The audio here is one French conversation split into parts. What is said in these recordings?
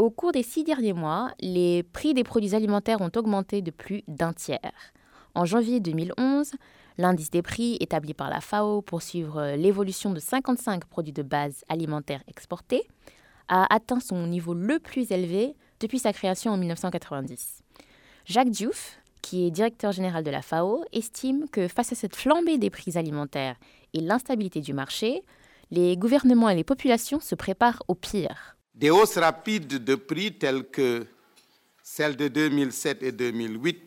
Au cours des six derniers mois, les prix des produits alimentaires ont augmenté de plus d'un tiers. En janvier 2011, l'indice des prix établi par la FAO pour suivre l'évolution de 55 produits de base alimentaires exportés a atteint son niveau le plus élevé depuis sa création en 1990. Jacques Diouf, qui est directeur général de la FAO, estime que face à cette flambée des prix alimentaires et l'instabilité du marché, les gouvernements et les populations se préparent au pire. Des hausses rapides de prix telles que celles de 2007 et 2008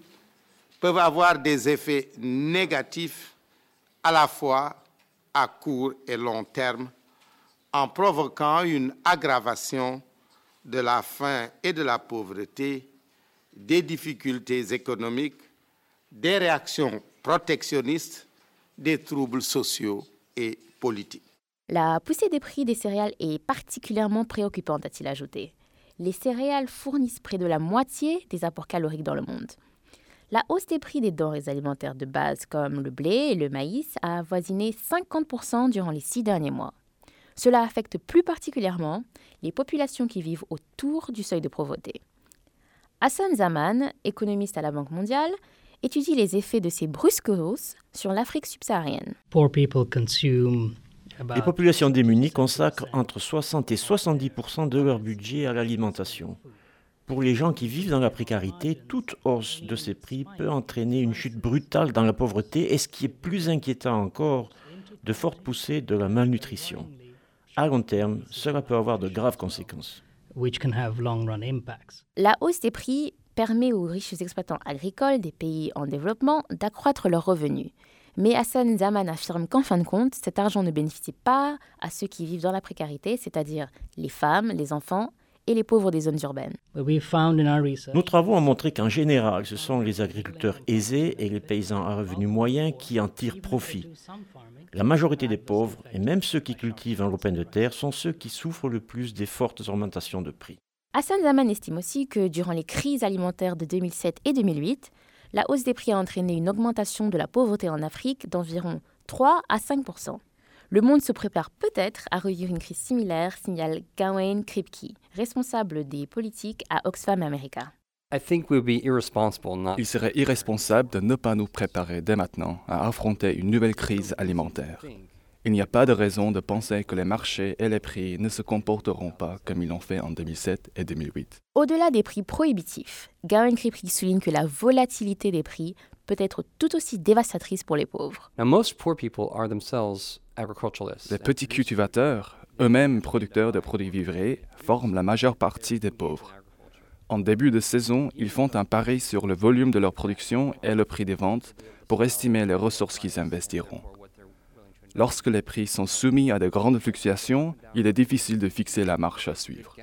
peuvent avoir des effets négatifs à la fois à court et long terme en provoquant une aggravation de la faim et de la pauvreté, des difficultés économiques, des réactions protectionnistes, des troubles sociaux et politiques. La poussée des prix des céréales est particulièrement préoccupante, a-t-il ajouté. Les céréales fournissent près de la moitié des apports caloriques dans le monde. La hausse des prix des denrées alimentaires de base comme le blé et le maïs a avoisiné 50% durant les six derniers mois. Cela affecte plus particulièrement les populations qui vivent autour du seuil de pauvreté. Hassan Zaman, économiste à la Banque mondiale, étudie les effets de ces brusques hausses sur l'Afrique subsaharienne. Les populations démunies consacrent entre 60 et 70% de leur budget à l'alimentation. Pour les gens qui vivent dans la précarité, toute hausse de ces prix peut entraîner une chute brutale dans la pauvreté et ce qui est plus inquiétant encore, de fortes poussées de la malnutrition. À long terme, cela peut avoir de graves conséquences. La hausse des prix permet aux riches exploitants agricoles des pays en développement d'accroître leurs revenus. Mais Hassan Zaman affirme qu'en fin de compte, cet argent ne bénéficie pas à ceux qui vivent dans la précarité, c'est-à-dire les femmes, les enfants et les pauvres des zones urbaines. Nos travaux ont montré qu'en général, ce sont les agriculteurs aisés et les paysans à revenus moyens qui en tirent profit. La majorité des pauvres, et même ceux qui cultivent un lopin de terre, sont ceux qui souffrent le plus des fortes augmentations de prix. Hassan Zaman estime aussi que durant les crises alimentaires de 2007 et 2008, la hausse des prix a entraîné une augmentation de la pauvreté en Afrique d'environ 3 à 5% le monde se prépare peut-être à revivre une crise similaire, signale Gawain Kripke, responsable des politiques à Oxfam America. Il serait irresponsable de ne pas nous préparer dès maintenant à affronter une nouvelle crise alimentaire. Il n'y a pas de raison de penser que les marchés et les prix ne se comporteront pas comme ils l'ont fait en 2007 et 2008. Au-delà des prix prohibitifs, Garen Kripke souligne que la volatilité des prix peut être tout aussi dévastatrice pour les pauvres. Les petits cultivateurs, eux-mêmes producteurs de produits vivriers, forment la majeure partie des pauvres. En début de saison, ils font un pari sur le volume de leur production et le prix des ventes pour estimer les ressources qu'ils investiront. Lorsque les prix sont soumis à de grandes fluctuations, il est difficile de fixer la marche à suivre.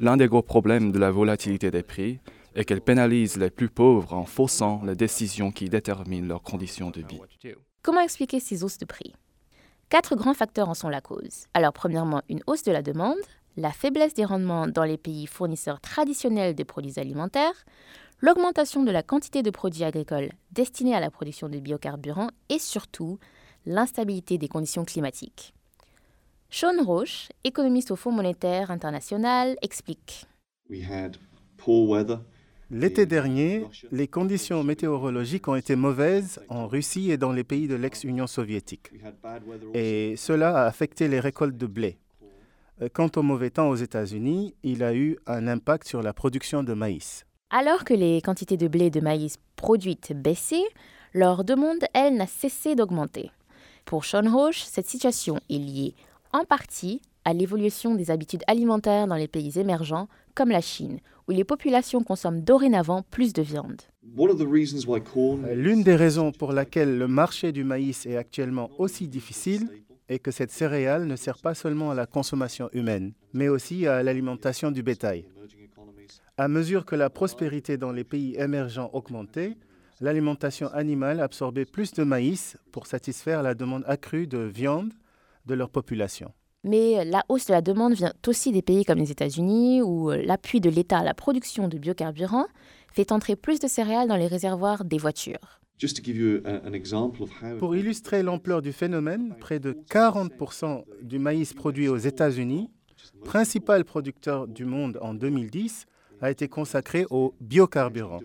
L'un des gros problèmes de la volatilité des prix est qu'elle pénalise les plus pauvres en faussant les décisions qui déterminent leurs conditions de vie. Comment expliquer ces hausses de prix? Quatre grands facteurs en sont la cause. Alors, premièrement, une hausse de la demande, la faiblesse des rendements dans les pays fournisseurs traditionnels de produits alimentaires, l'augmentation de la quantité de produits agricoles destinés à la production de biocarburants et surtout l'instabilité des conditions climatiques. Sean Roche, économiste au Fonds monétaire international, explique. L'été dernier, les conditions météorologiques ont été mauvaises en Russie et dans les pays de l'ex-Union soviétique. Et cela a affecté les récoltes de blé. Euh, quant au mauvais temps aux États-Unis, il a eu un impact sur la production de maïs. Alors que les quantités de blé et de maïs produites baissaient, leur demande, elle, n'a cessé d'augmenter. Pour Sean Roche, cette situation est liée en partie à l'évolution des habitudes alimentaires dans les pays émergents comme la Chine, où les populations consomment dorénavant plus de viande. L'une des raisons pour laquelle le marché du maïs est actuellement aussi difficile est que cette céréale ne sert pas seulement à la consommation humaine, mais aussi à l'alimentation du bétail. À mesure que la prospérité dans les pays émergents augmentait, l'alimentation animale absorbait plus de maïs pour satisfaire la demande accrue de viande de leur population. Mais la hausse de la demande vient aussi des pays comme les États-Unis, où euh, l'appui de l'État à la production de biocarburants fait entrer plus de céréales dans les réservoirs des voitures. Pour illustrer l'ampleur du phénomène, près de 40% du maïs produit aux États-Unis principal producteur du monde en 2010, a été consacré aux biocarburants.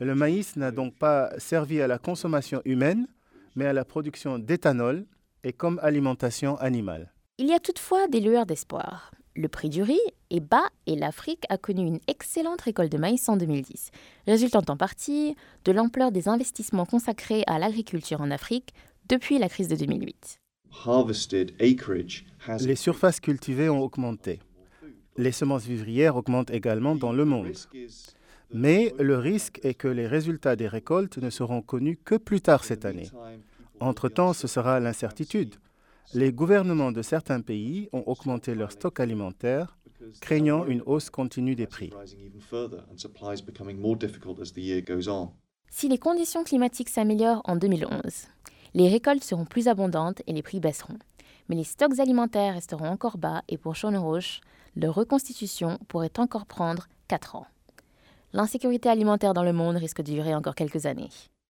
Le maïs n'a donc pas servi à la consommation humaine, mais à la production d'éthanol et comme alimentation animale. Il y a toutefois des lueurs d'espoir. Le prix du riz est bas et l'Afrique a connu une excellente récolte de maïs en 2010, résultant en partie de l'ampleur des investissements consacrés à l'agriculture en Afrique depuis la crise de 2008. Les surfaces cultivées ont augmenté. Les semences vivrières augmentent également dans le monde. Mais le risque est que les résultats des récoltes ne seront connus que plus tard cette année. Entre-temps, ce sera l'incertitude. Les gouvernements de certains pays ont augmenté leurs stocks alimentaires, craignant une hausse continue des prix. Si les conditions climatiques s'améliorent en 2011, les récoltes seront plus abondantes et les prix baisseront. Mais les stocks alimentaires resteront encore bas et pour Roche, leur reconstitution pourrait encore prendre 4 ans. L'insécurité alimentaire dans le monde risque de durer encore quelques années.